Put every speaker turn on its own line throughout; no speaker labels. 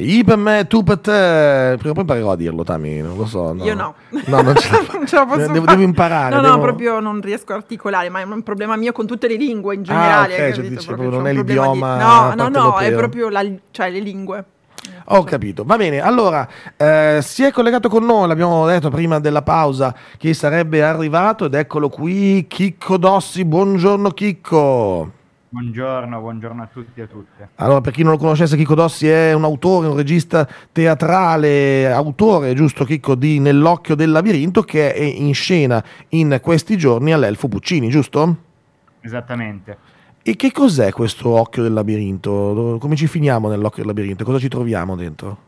Io per me, tu per te. Prima o poi imparerò a dirlo, Tami, non lo so. No.
Io no.
No, non ce la,
non ce la posso
devo, devo imparare.
No,
devo...
no, proprio non riesco a articolare, ma è un problema mio con tutte le lingue in
Ah,
generale.
ok,
capito?
cioè dici,
Proprio
non è l'idioma
di- No, no, no, è proprio la, cioè, le lingue.
Ho capito, va bene. Allora, eh, si è collegato con noi, l'abbiamo detto prima della pausa, che sarebbe arrivato ed eccolo qui, Chicco Dossi. Buongiorno Chicco.
Buongiorno, buongiorno a tutti e a tutte.
Allora, per chi non lo conoscesse, Chicco Dossi è un autore, un regista teatrale, autore, giusto Chicco, di Nell'occhio del labirinto, che è in scena in questi giorni all'Elfo Puccini, giusto?
Esattamente.
E che cos'è questo occhio del labirinto? Come ci finiamo nell'occhio del labirinto? Cosa ci troviamo dentro?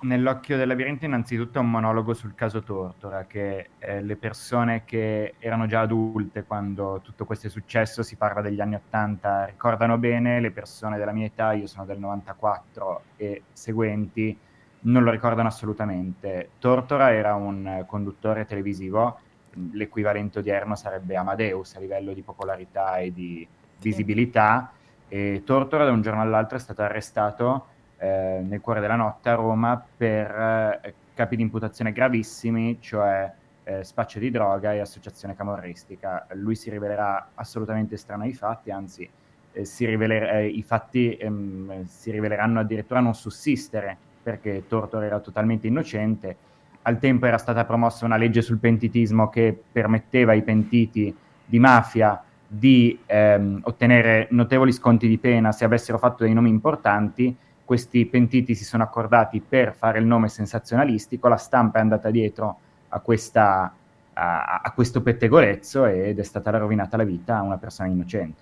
Nell'occhio del labirinto innanzitutto è un monologo sul caso Tortora, che eh, le persone che erano già adulte quando tutto questo è successo, si parla degli anni 80, ricordano bene, le persone della mia età, io sono del 94 e seguenti, non lo ricordano assolutamente. Tortora era un conduttore televisivo, l'equivalente odierno sarebbe Amadeus a livello di popolarità e di visibilità, e Tortora da un giorno all'altro è stato arrestato eh, nel cuore della notte a Roma per eh, capi di imputazione gravissimi, cioè eh, spaccio di droga e associazione camorristica. Lui si rivelerà assolutamente strano ai fatti, anzi eh, riveler- eh, i fatti ehm, si riveleranno addirittura non sussistere perché Tortora era totalmente innocente. Al tempo era stata promossa una legge sul pentitismo che permetteva ai pentiti di mafia di ehm, ottenere notevoli sconti di pena se avessero fatto dei nomi importanti. Questi pentiti si sono accordati per fare il nome sensazionalistico, la stampa è andata dietro a, questa, a, a questo pettegolezzo ed è stata rovinata la vita a una persona innocente.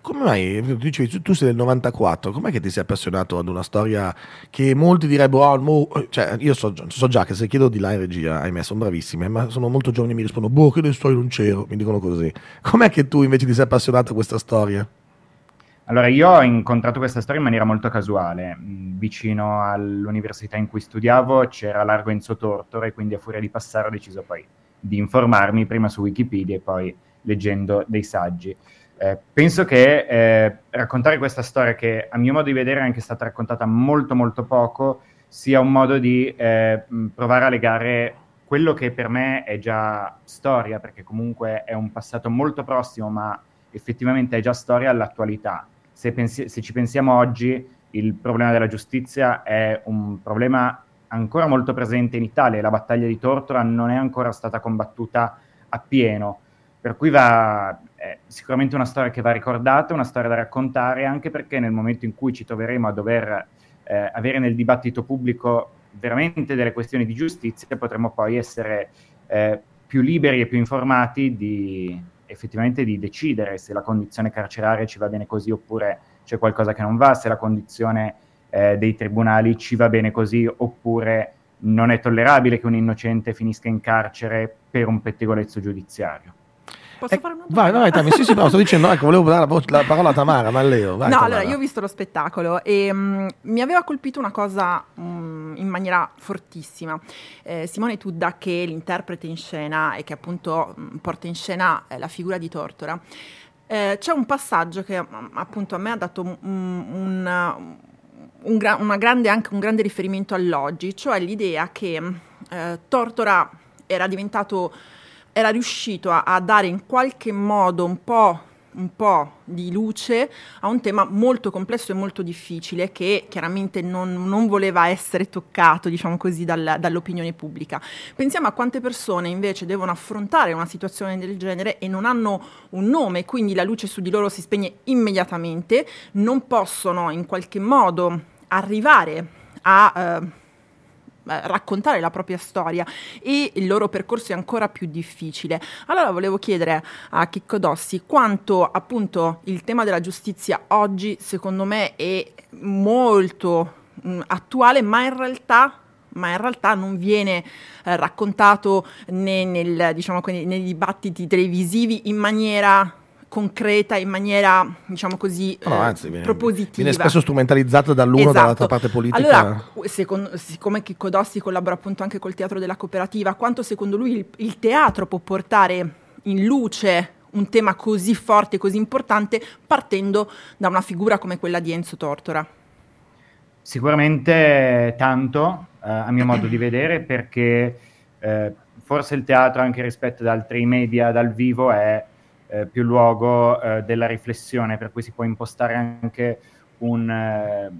Come mai? Tu dicevi, tu- sei del 94, com'è che ti sei appassionato ad una storia che molti direbbero, "Ah, mo-" cioè io so, so già che se chiedo di là in regia, ahimè, sono bravissime, ma sono molto giovani e mi rispondono, boh, che ne so, io non c'ero, mi dicono così. Com'è che tu invece ti sei appassionato a questa storia?
Allora, io ho incontrato questa storia in maniera molto casuale. Mm, Vicino all'università in cui studiavo c'era Largo Enzo Tortora e quindi a furia di passare ho deciso poi di informarmi prima su Wikipedia e poi leggendo dei saggi. Eh, penso che eh, raccontare questa storia, che a mio modo di vedere è anche stata raccontata molto molto poco, sia un modo di eh, mh, provare a legare quello che per me è già storia, perché comunque è un passato molto prossimo, ma effettivamente è già storia all'attualità. Se, pensi- se ci pensiamo oggi, il problema della giustizia è un problema ancora molto presente in Italia la battaglia di Tortora non è ancora stata combattuta appieno. Per cui va è sicuramente una storia che va ricordata, una storia da raccontare, anche perché nel momento in cui ci troveremo a dover eh, avere nel dibattito pubblico veramente delle questioni di giustizia, potremo poi essere eh, più liberi e più informati di effettivamente di decidere se la condizione carceraria ci va bene così oppure c'è qualcosa che non va, se la condizione eh, dei tribunali ci va bene così oppure non è tollerabile che un innocente finisca in carcere per un pettegolezzo giudiziario.
Posso fare una
Vai, vai, Tami, sì, sì, no, sto dicendo, ecco, volevo dare la, vo- la parola a Tamara, ma Leo, vai
no,
Tamara.
allora io ho visto lo spettacolo e mm, mi aveva colpito una cosa mm, in maniera fortissima. Eh, Simone Tudda, che è l'interprete in scena e che appunto mm, porta in scena eh, la figura di Tortora, eh, c'è un passaggio che appunto a me ha dato un, un- un gra- una grande, anche un grande riferimento all'oggi, cioè l'idea che eh, Tortora era diventato, era riuscito a, a dare in qualche modo un po', un po' di luce a un tema molto complesso e molto difficile che chiaramente non, non voleva essere toccato, diciamo così, dal- dall'opinione pubblica. Pensiamo a quante persone invece devono affrontare una situazione del genere e non hanno un nome, quindi la luce su di loro si spegne immediatamente, non possono in qualche modo arrivare a eh, raccontare la propria storia e il loro percorso è ancora più difficile. Allora volevo chiedere a Chicco Dossi quanto appunto il tema della giustizia oggi secondo me è molto mh, attuale, ma in realtà ma in realtà non viene eh, raccontato né nel, diciamo, nei dibattiti televisivi in maniera concreta, in maniera, diciamo così,
No,
eh,
anzi, viene,
propositiva.
viene spesso strumentalizzato dall'uno o
Esatto.
dall'altra parte politica.
Allora, secondo- siccome Chicco Dossi collabora appunto anche col teatro della cooperativa, quanto secondo lui il, il teatro può portare in luce un tema così forte, così importante, partendo da una figura come quella di Enzo Tortora?
sicuramente tanto, eh, a mio modo di vedere, perché eh, forse il teatro, anche rispetto ad altri media dal vivo, è eh, più luogo eh, della riflessione, per cui si può impostare anche un, eh,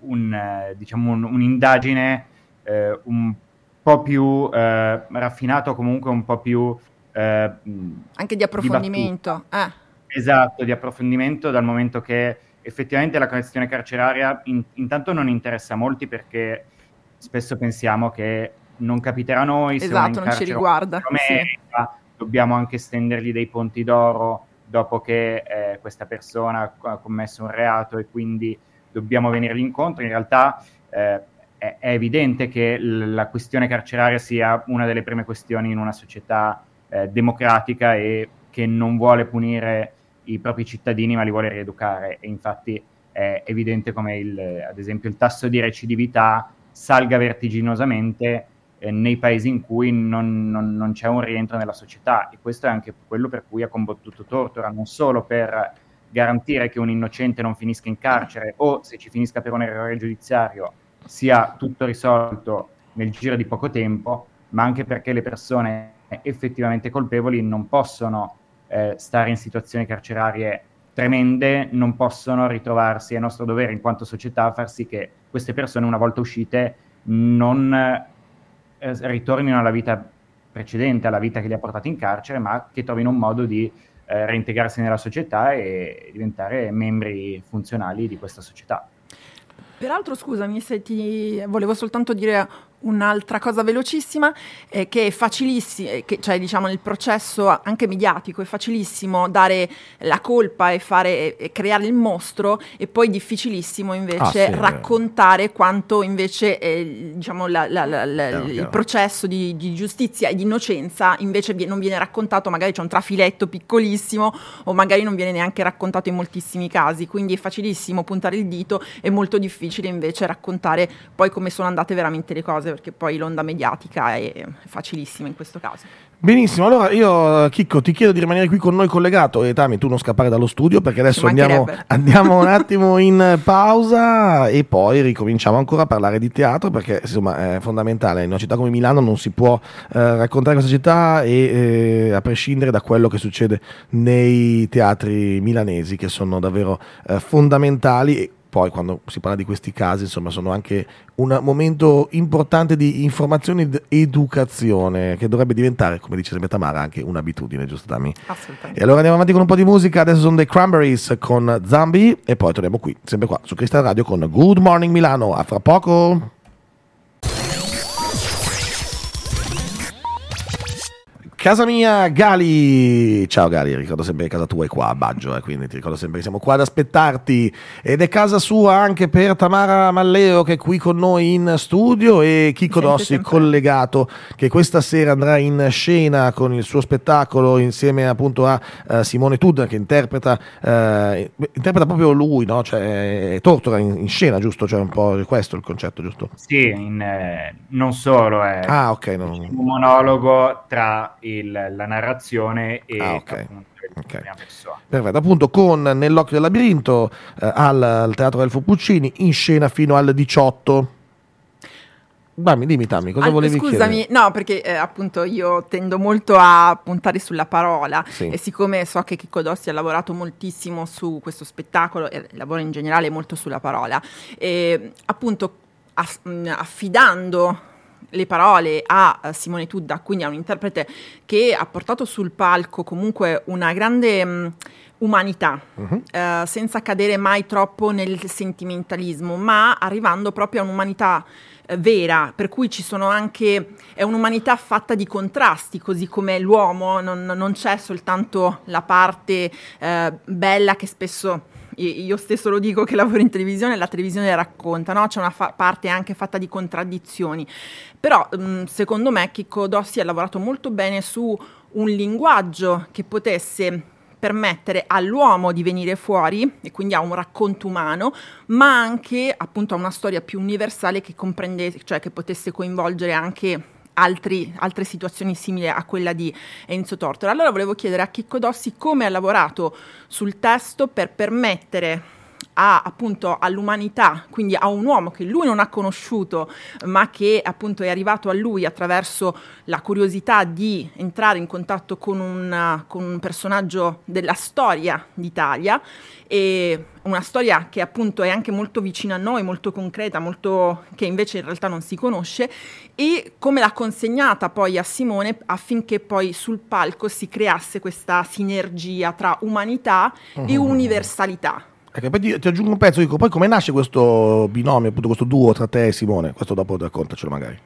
un, eh, diciamo un, un'indagine eh, un po' più raffinato, comunque un po' più...
anche di approfondimento.
Di esatto, di approfondimento, dal momento che effettivamente la questione carceraria in, intanto non interessa a molti perché spesso pensiamo che non capiterà a noi,
esatto, non ci riguarda.
Sì. Dobbiamo anche stendergli dei ponti d'oro dopo che eh, questa persona ha commesso un reato e quindi dobbiamo venirgli incontro. In realtà eh, è, evidente che l- la questione carceraria sia una delle prime questioni in una società eh, democratica e che non vuole punire i propri cittadini ma li vuole rieducare e infatti è evidente come il, ad esempio il tasso di recidività salga vertiginosamente nei paesi in cui non, non, non, c'è un rientro nella società. E questo è anche quello per cui ha combattuto Tortora, non solo per garantire che un innocente non finisca in carcere o se ci finisca per un errore giudiziario sia tutto risolto nel giro di poco tempo, ma anche perché le persone effettivamente colpevoli non possono eh, stare in situazioni carcerarie tremende, non possono ritrovarsi, è nostro dovere in quanto società far sì che queste persone una volta uscite non ritornino alla vita precedente, alla vita che li ha portati in carcere, ma che trovino un modo di eh, reintegrarsi nella società e diventare membri funzionali di questa società.
Peraltro, scusami se ti volevo soltanto dire Un'altra cosa velocissima è che è facilissimo, che, cioè diciamo nel processo anche mediatico è facilissimo dare la colpa e, fare, e creare il mostro e poi difficilissimo invece ah, sì, raccontare quanto invece eh, diciamo la, la, la, chiaro, il chiaro. processo di, di, giustizia e di innocenza invece viene, non viene raccontato, magari c'è un trafiletto piccolissimo o magari non viene neanche raccontato in moltissimi casi, quindi è facilissimo puntare il dito, è molto difficile invece raccontare poi come sono andate veramente le cose cose, perché poi l'onda mediatica è facilissima in questo caso.
Benissimo, allora io Chicco ti chiedo di rimanere qui con noi collegato. E Tami tu non scappare dallo studio perché adesso andiamo, andiamo, un attimo in pausa e poi ricominciamo ancora a parlare di teatro perché insomma è fondamentale, in una città come Milano non si può eh, raccontare questa città e eh, a prescindere da quello che succede nei teatri milanesi che sono davvero eh, fondamentali poi quando si parla di questi casi, insomma, sono anche un momento importante di informazione ed educazione che dovrebbe diventare, come dice sempre Tamara, anche un'abitudine, giusto Tami?
Assolutamente.
E allora andiamo avanti con un po' di musica, adesso sono dei Cranberries con Zambi e poi torniamo qui, sempre qua, su Crystal Radio con Good Morning Milano. A fra poco! Casa mia, Gali. Ciao Gali, ricordo sempre che casa tua è qua a Baggio, eh, quindi ti ricordo sempre che siamo qua ad aspettarti. Ed è casa sua anche per Tamara Malleo che è qui con noi in studio e Chico Dossi sempre. collegato che questa sera andrà in scena con il suo spettacolo insieme appunto a uh, Simone Tud che interpreta, uh, interpreta proprio lui, no? Cioè, Tortora in, in, scena, giusto? Cioè un po' questo il concetto, giusto?
Sì, in, eh, non solo, è
ah, okay, no.
un monologo tra il, la narrazione e
ah, okay. appunto, okay. Perfetto, appunto con Nell'occhio del labirinto eh, al, al, Teatro Elfo Puccini in scena fino al 18. Dammi, dimmi Tammy, cosa Al, volevi
scusami,
chiedere?
no, perché eh, appunto io tendo molto a puntare sulla parola sì. e siccome so che Chicco Dossi ha lavorato moltissimo su questo spettacolo e lavora in generale molto sulla parola, e appunto aff- affidando le parole a Simone Tudda, quindi a un interprete che ha portato sul palco comunque una grande mm, umanità, uh-huh. eh, senza cadere mai troppo nel sentimentalismo, ma arrivando proprio a un'umanità vera, per cui ci sono anche, è un'umanità fatta di contrasti, così come l'uomo, non, non c'è soltanto la parte eh, bella che spesso io stesso lo dico che lavoro in televisione, la televisione racconta, no? c'è una fa- parte anche fatta di contraddizioni. Però mh, secondo me Chicco Dossi ha lavorato molto bene su un linguaggio che potesse permettere all'uomo di venire fuori e quindi a un racconto umano, ma anche appunto a una storia più universale che comprendesse, cioè che potesse coinvolgere anche altri, altre situazioni simili a quella di Enzo Tortora. Allora volevo chiedere a Chicco Dossi come ha lavorato sul testo per permettere a, appunto all'umanità, quindi a un uomo che lui non ha conosciuto, ma che appunto è arrivato a lui attraverso la curiosità di entrare in contatto con un, con un personaggio della storia d'Italia. E una storia che appunto è anche molto vicina a noi, molto concreta, molto che invece in realtà non si conosce. E come l'ha consegnata poi a Simone affinché poi sul palco si creasse questa sinergia tra umanità e universalità.
Ecco, poi ti, ti, aggiungo un pezzo, dico, poi come nasce questo binomio, appunto questo duo tra te e Simone? Questo dopo raccontacelo magari.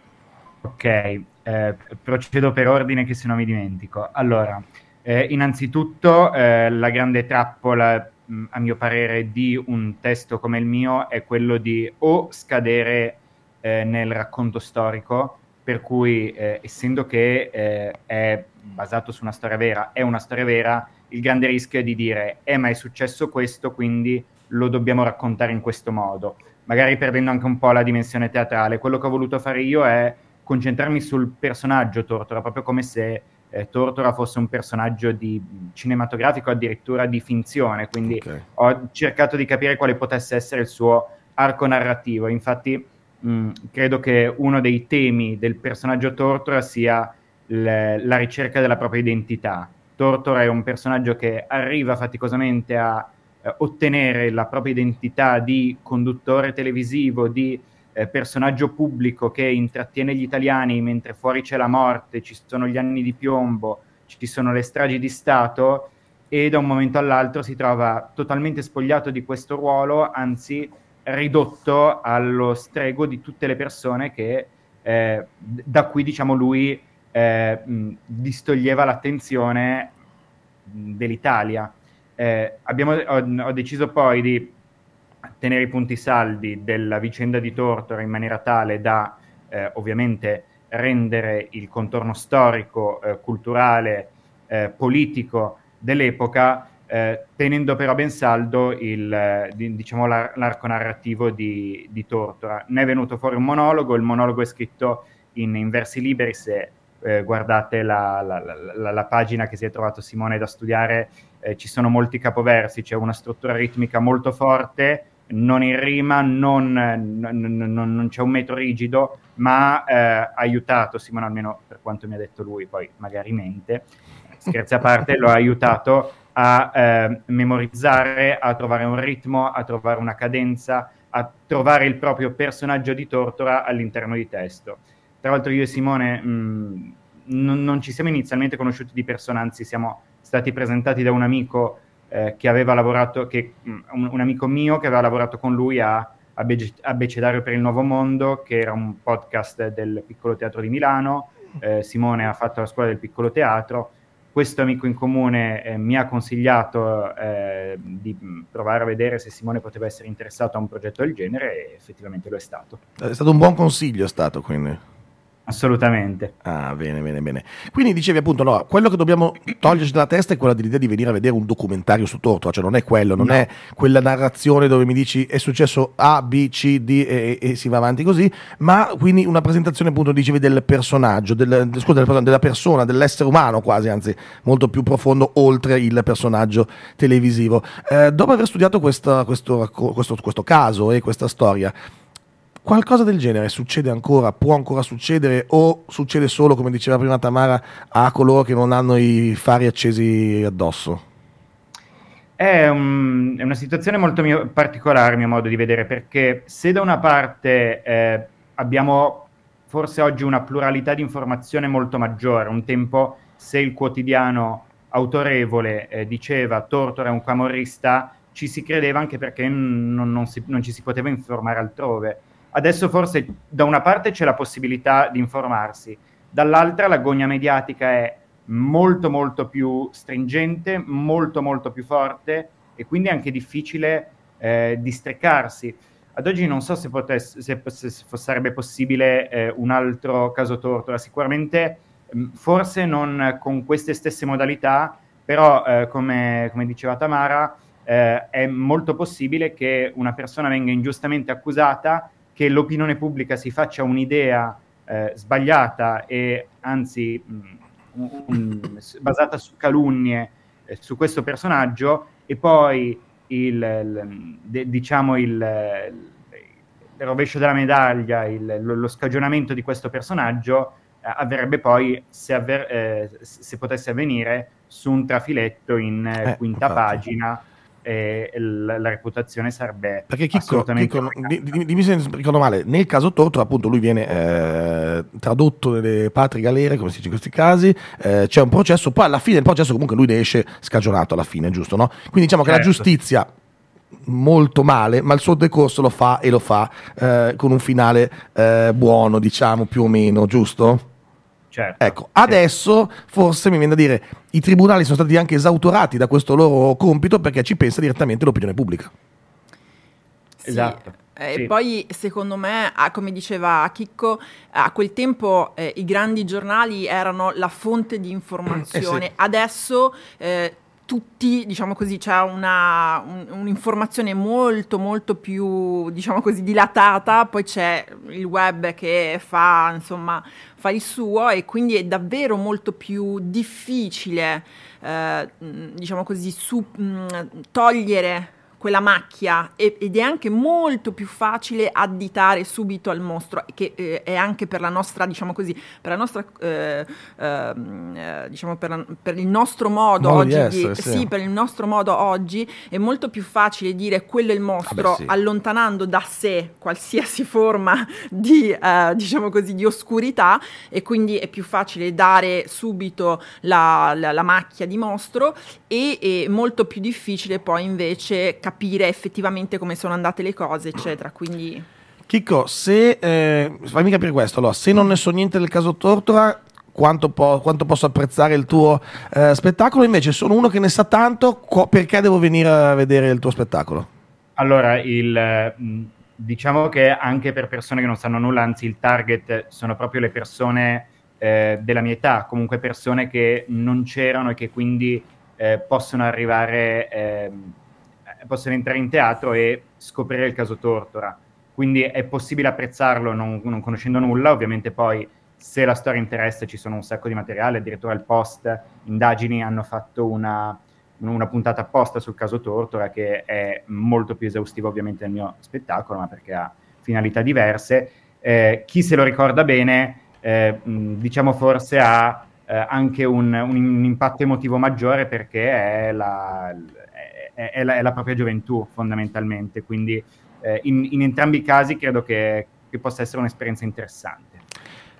Ok, eh, procedo per ordine che se no mi dimentico. Allora, eh, innanzitutto eh, la grande trappola a mio parere, di un testo come il mio è quello di o scadere eh, nel racconto storico, per cui eh, essendo che eh, è basato su una storia vera, è una storia vera, il grande rischio è di dire, eh ma è successo questo, quindi lo dobbiamo raccontare in questo modo, magari perdendo anche un po' la dimensione teatrale. Quello che ho voluto fare io è concentrarmi sul personaggio Tortora, proprio come se eh, Tortora fosse un personaggio di, cinematografico, addirittura di finzione, quindi okay. ho cercato di capire quale potesse essere il suo arco narrativo. Infatti mh, credo che uno dei temi del personaggio Tortora sia le, la ricerca della propria identità. Tortora è un personaggio che arriva faticosamente a eh, ottenere la propria identità di conduttore televisivo, di eh, personaggio pubblico che intrattiene gli italiani mentre fuori c'è la morte, ci sono gli anni di piombo, ci sono le stragi di Stato e da un momento all'altro si trova totalmente spogliato di questo ruolo, anzi ridotto allo strego di tutte le persone che eh, da cui diciamo lui eh, distoglieva l'attenzione dell'Italia. Eh, abbiamo, ho, ho deciso poi di tenere i punti saldi della vicenda di Tortora in maniera tale da eh, ovviamente rendere il contorno storico, eh, culturale, eh, politico dell'epoca, eh, tenendo però ben saldo il, di, diciamo, l'ar- l'arco narrativo di, di, Tortora. Ne è venuto fuori un monologo, il monologo è scritto in, in versi liberi, se eh, guardate la, la, la, la, pagina che si è trovato Simone da studiare, eh, ci sono molti capoversi, c'è una struttura ritmica molto forte, non in rima, non, non, non, non c'è un metro rigido, ma eh, ha aiutato Simone, almeno per quanto mi ha detto lui, poi magari mente, scherzi a parte, lo ha aiutato a eh, memorizzare, a trovare un ritmo, a trovare una cadenza, a trovare il proprio personaggio di Tortora all'interno di testo. Tra l'altro io e Simone mh, non, non, ci siamo inizialmente conosciuti di persona, anzi siamo stati presentati da un amico eh, che aveva lavorato, che, mm, un, un, amico mio che aveva lavorato con lui a Abecedario per il Nuovo Mondo, che era un podcast del Piccolo Teatro di Milano. Eh, Simone ha fatto la scuola del Piccolo Teatro. Questo amico in comune eh, mi ha consigliato eh, di mm, provare a vedere se Simone poteva essere interessato a un progetto del genere e effettivamente lo è stato.
È stato un buon consiglio, è stato quindi.
Assolutamente.
Ah, bene, bene, bene. Quindi dicevi appunto, no, quello che dobbiamo toglierci dalla testa è quella dell'idea di venire a vedere un documentario su Tortora, cioè non è quello, non no. è quella narrazione dove mi dici è successo A, B, C, D e, e, si va avanti così, ma quindi una presentazione appunto, dicevi, del personaggio, del, scusa, della persona, dell'essere umano quasi, anzi molto più profondo oltre il personaggio televisivo. Eh, dopo aver studiato questa, questo, questo, questo caso e questa storia, Qualcosa del genere succede ancora, può ancora succedere o succede solo, come diceva prima Tamara, a coloro che non hanno i fari accesi addosso?
È, un, è una situazione molto mio, particolare, a mio modo di vedere, perché se da una parte eh, abbiamo forse oggi una pluralità di informazione molto maggiore, un tempo se il quotidiano autorevole eh, diceva Tortora è un camorrista, ci si credeva anche perché non, non, si, non ci si poteva informare altrove Adesso forse da una parte c'è la possibilità di informarsi, dall'altra la gogna mediatica è molto molto più stringente, molto molto più forte e quindi è anche difficile eh, distreccarsi. Ad oggi non so se, potesse, se, se sarebbe possibile eh, un altro caso tortora, sicuramente mm, forse non con queste stesse modalità, però eh, come, come, diceva Tamara, eh, è molto possibile che una persona venga ingiustamente accusata che l'opinione pubblica si faccia un'idea eh, sbagliata e anzi mh, un, basata su calunnie eh, su questo personaggio e poi il, il de, diciamo il, il, rovescio della medaglia, il, lo, lo, scagionamento di questo personaggio eh, avverrebbe poi, se, avver, eh, se, potesse avvenire, su un trafiletto in eh, eh quinta infatti. pagina e la, la, reputazione sarebbe
perché Chicco, Chicco dimmi se ricordo male nel caso Tortora appunto lui viene eh, tradotto nelle patrie galere come si dice in questi casi eh, c'è un processo poi alla fine del processo comunque lui ne esce scagionato alla fine giusto no? quindi diciamo certo. che la certo. giustizia molto male, ma il suo decorso lo fa e lo fa eh, con un finale eh, buono, diciamo più o meno, giusto?
Certo,
ecco, adesso forse mi viene da dire i tribunali sono stati anche esautorati da questo loro compito perché ci pensa direttamente l'opinione pubblica.
Sì. Esatto. E sì. poi secondo me, ah, come diceva Chicco, a quel tempo eh, i grandi giornali erano la fonte di informazione. Eh sì. Adesso eh, tutti, diciamo così, c'è una, un, un'informazione molto molto più, diciamo così, dilatata, poi c'è il web che fa, insomma, fa il suo e quindi è davvero molto più difficile, eh, diciamo così, su, mh, togliere quella macchia ed è anche molto più facile additare subito al mostro, che eh, è anche per la nostra, diciamo così, per la nostra, eh, eh, diciamo per, la, per, il nostro modo, modo oggi, essere, di, sì. sì. per il nostro modo oggi è molto più facile dire quello è il mostro, ah sì. allontanando da sé qualsiasi forma di, eh, diciamo così, di oscurità e quindi è più facile dare subito la, la, la macchia di mostro e è molto più difficile poi invece capire capire effettivamente come sono andate le cose, eccetera. Quindi...
Chicco, se eh, fammi capire questo, allora, se non ne so niente del caso Tortora, quanto, po- quanto posso apprezzare il tuo eh, spettacolo, invece sono uno che ne sa tanto, co- perché devo venire a vedere il tuo spettacolo?
Allora, il, diciamo che anche per persone che non sanno nulla, anzi il target sono proprio le persone eh, della mia età, comunque persone che non c'erano e che quindi eh, possono arrivare ehm, possono entrare in teatro e scoprire il caso Tortora. Quindi è possibile apprezzarlo non, non conoscendo nulla, ovviamente poi se la storia interessa ci sono un sacco di materiale, addirittura il post indagini hanno fatto una, una puntata apposta sul caso Tortora che è molto più esaustiva ovviamente del mio spettacolo, ma perché ha finalità diverse. Eh, chi se lo ricorda bene, eh, diciamo forse ha eh, anche un, un, impatto emotivo maggiore perché è la, è, la, è la, propria gioventù fondamentalmente, quindi eh, in, in, entrambi i casi credo che, che possa essere un'esperienza interessante.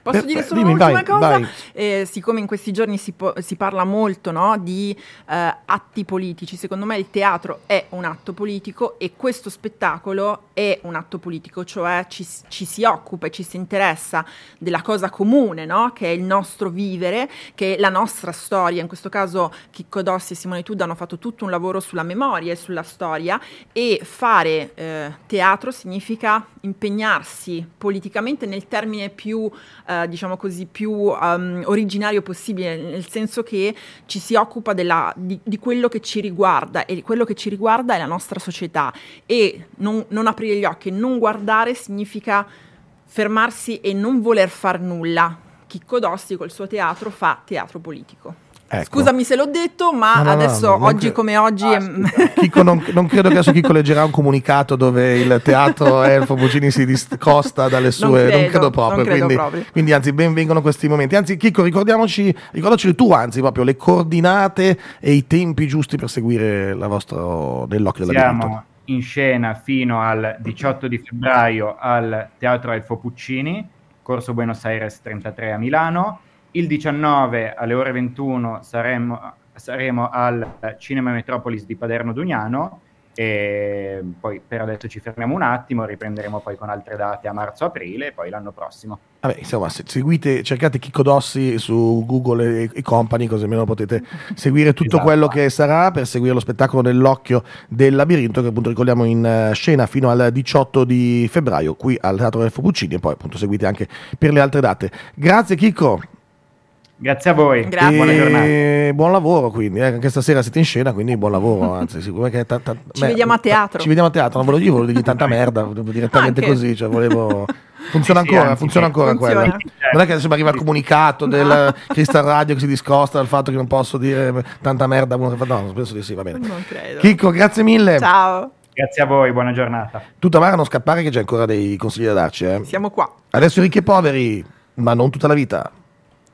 Posso Beh, dire solo un'ultima vai, cosa? Vai. Eh, siccome in questi giorni si, po- si parla molto no, di eh, atti politici, secondo me il teatro è un atto politico e questo spettacolo è un atto politico, cioè ci, ci si occupa e ci si interessa della cosa comune, no, che è il nostro vivere, che è la nostra storia. In questo caso Chicco Dossi e Simone Tudda hanno fatto tutto un lavoro sulla memoria e sulla storia e fare eh, teatro significa impegnarsi politicamente nel termine più eh, diciamo così, più um, originario possibile, nel senso che ci si occupa della, di, di, quello che ci riguarda e quello che ci riguarda è la nostra società e non, non aprire gli occhi, non guardare significa fermarsi e non voler far nulla. Chicco Dossi col suo teatro fa teatro politico. Ecco. Scusami se l'ho detto, ma no, no, adesso no, oggi cre- come oggi... Ah,
è... Chicco non, non, credo che adesso Chicco leggerà un comunicato dove il teatro Elfo Bugini si discosta dalle sue... Non credo, non credo proprio, non credo quindi, proprio. quindi, anzi benvengono questi momenti. Anzi Chicco ricordiamoci, ricordaci tu anzi proprio le coordinate e i tempi giusti per seguire la vostra nell'occhio della
Siamo in scena fino al 18 di febbraio al Teatro Elfo Puccini, Corso Buenos Aires 33 a Milano il 19 alle ore 21 saremo, saremo al Cinema Metropolis di Paderno Dugnano e poi per adesso ci fermiamo un attimo, riprenderemo poi con altre date a marzo-aprile e poi l'anno prossimo.
Vabbè, insomma, se seguite, cercate Chicco Dossi su Google e, e Company, così almeno potete seguire tutto esatto. quello che sarà per seguire lo spettacolo dell'occhio del labirinto che appunto ricordiamo in uh, scena fino al 18 di febbraio qui al Teatro del Fupuccini e poi appunto seguite anche per le altre date. Grazie Chicco.
Grazie a voi,
Grazie.
buona giornata.
Buon lavoro quindi, eh. anche stasera siete in scena, quindi buon lavoro. Anzi,
che t- t- ci beh, vediamo a teatro.
Ci vediamo a teatro, non volevo, io volevo dirgli tanta merda, direttamente anche. così, cioè volevo... Funziona ancora, sì, funziona ancora funziona. quella. non è che adesso mi arriva il comunicato del Crystal Radio che si discosta dal fatto che non posso dire tanta merda. No, penso di sì, va bene.
Non credo.
Chicco, grazie mille.
Ciao.
Grazie a voi, buona giornata.
Tutta Mara, non scappare che c'è ancora dei consigli da darci. Eh.
Siamo qua.
Adesso ricchi e poveri, ma non tutta la vita.